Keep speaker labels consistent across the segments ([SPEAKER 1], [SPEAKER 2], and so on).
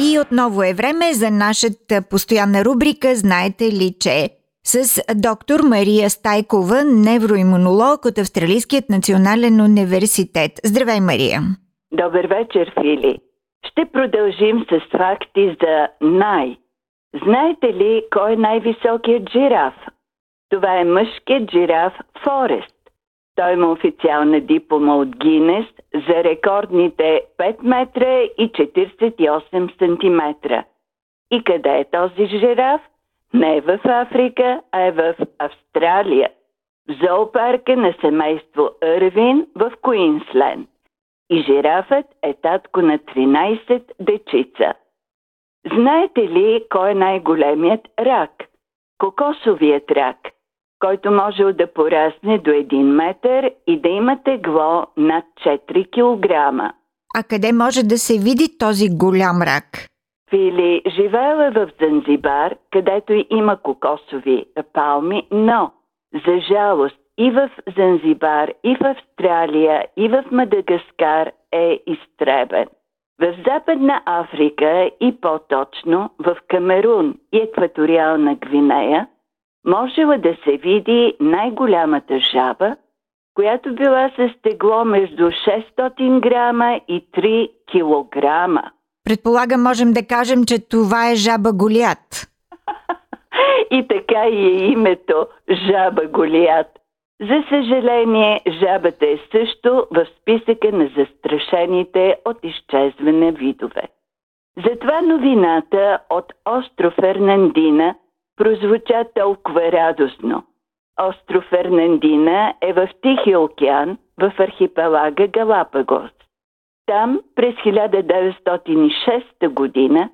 [SPEAKER 1] и отново е време за нашата постоянна рубрика Знаете ли, че с доктор Мария Стайкова, невроимунолог от Австралийският национален университет. Здравей, Мария!
[SPEAKER 2] Добър вечер, Фили! Ще продължим с факти за най. Знаете ли кой е най-високият жираф? Това е мъжкият жираф Форест. Той има официална диплома от Гинес за рекордните 5 метра и 48 сантиметра. И къде е този жираф? Не е в Африка, а е в Австралия. В зоопарка на семействоЪрвин в Куинсленд. И жирафът е татко на 13 дечица. Знаете ли кой е най-големият рак? Кокосовият рак – който може да порасне до 1 метър и да има тегло над 4 кг.
[SPEAKER 1] А къде може да се види този голям рак?
[SPEAKER 2] Фили живеела в Занзибар, където има кокосови палми, но за жалост и в Занзибар, и в Австралия, и в Мадагаскар е изтребен. В Западна Африка и по-точно в Камерун и Екваториална Гвинея – можела да се види най-голямата жаба, която била с тегло между 600 грама и 3 килограма.
[SPEAKER 1] Предполагам, можем да кажем, че това е жаба Голият.
[SPEAKER 2] и така и е името жаба Голият. За съжаление, жабата е също в списъка на застрашените от изчезване видове. Затова новината от остров Фернандина – прозвуча толкова радостно. Остров Фернандина е в Тихия океан, в архипелага Галапагос. Там през 1906 година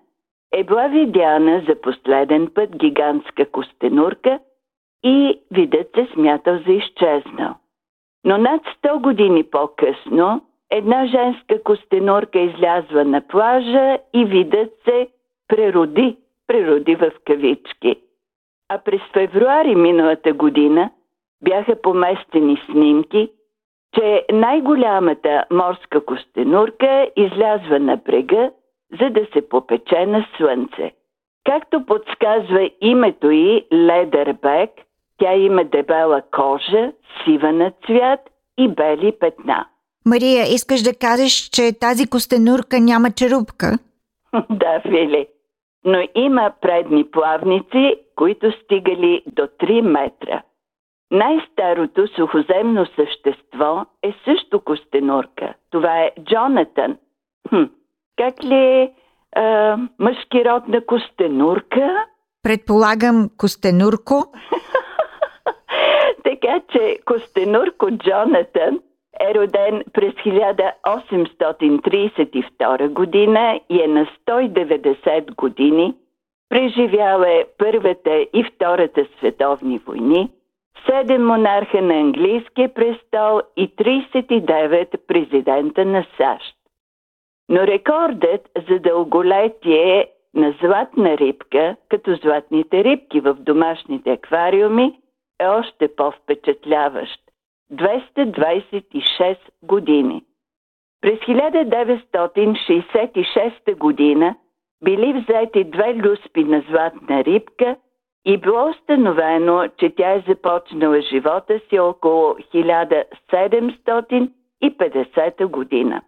[SPEAKER 2] е била видяна за последен път гигантска костенурка и видът се смятал за изчезнал. Но над 100 години по-късно една женска костенурка излязва на плажа и видът се прероди, прероди в кавички – а през февруари миналата година бяха поместени снимки, че най-голямата морска костенурка излязва на брега, за да се попече на слънце. Както подсказва името й Ледербек, тя има дебела кожа, сива на цвят и бели петна.
[SPEAKER 1] Мария, искаш да кажеш, че тази костенурка няма черупка?
[SPEAKER 2] да, Фили но има предни плавници, които стигали до 3 метра. Най-старото сухоземно същество е също костенурка. Това е Джонатан. Хм, как ли е мъжки род на костенурка?
[SPEAKER 1] Предполагам костенурко.
[SPEAKER 2] така че костенурко Джонатан е роден през 1832 година и е на 190 години. Преживял е Първата и Втората световни войни, 7 монарха на английския престол и 39 президента на САЩ. Но рекордът за дълголетие на златна рибка, като златните рибки в домашните аквариуми, е още по-впечатляващ. 226 години. През 1966 година били взети две люспи на златна рибка и било установено, че тя е започнала живота си около 1750 година.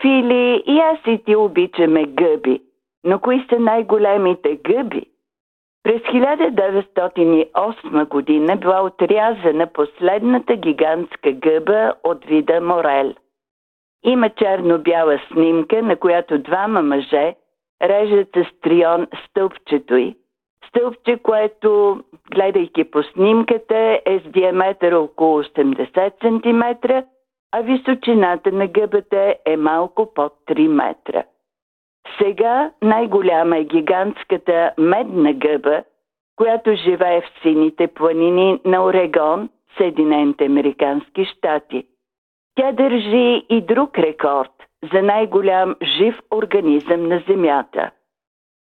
[SPEAKER 2] Фили и аз и ти обичаме гъби, но кои са най-големите гъби? През 1908 година била отрязана последната гигантска гъба от вида Морел. Има черно-бяла снимка, на която двама мъже режат с трион стълбчето й. Стълбче, което, гледайки по снимката, е с диаметър около 80 см, а височината на гъбата е малко под 3 метра. Сега най-голяма е гигантската медна гъба, която живее в сините планини на Орегон, Съединените Американски щати. Тя държи и друг рекорд за най-голям жив организъм на Земята.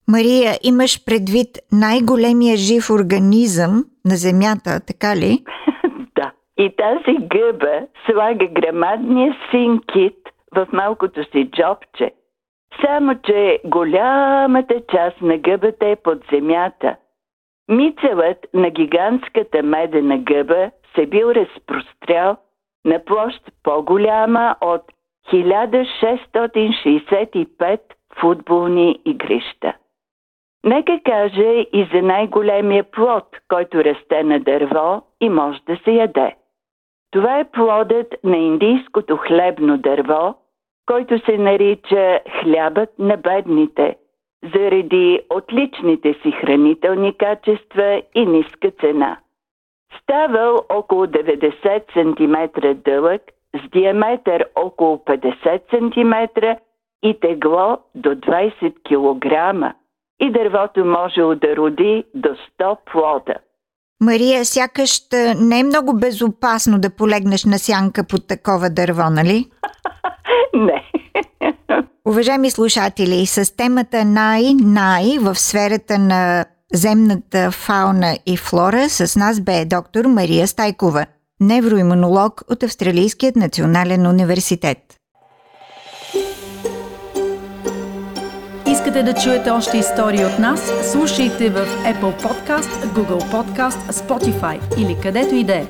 [SPEAKER 1] Мария, имаш предвид най-големия жив организъм на Земята, така ли?
[SPEAKER 2] да. И тази гъба слага грамадния син кит в малкото си джобче. Само, че голямата част на гъбата е под земята. Мицелът на гигантската медена гъба се бил разпрострял на площ по-голяма от 1665 футболни игрища. Нека каже и за най-големия плод, който расте на дърво и може да се яде. Това е плодът на индийското хлебно дърво, който се нарича хлябът на бедните, заради отличните си хранителни качества и ниска цена. Ставал около 90 см дълъг, с диаметър около 50 см и тегло до 20 кг и дървото можело да роди до 100 плода.
[SPEAKER 1] Мария, сякаш не е много безопасно да полегнеш на сянка под такова дърво, нали?
[SPEAKER 2] не.
[SPEAKER 1] Уважаеми слушатели, с темата най-най в сферата на земната фауна и флора с нас бе доктор Мария Стайкова, невроимунолог от Австралийският национален университет.
[SPEAKER 3] Искате да чуете още истории от нас? Слушайте в Apple Podcast, Google Podcast, Spotify или където и да е.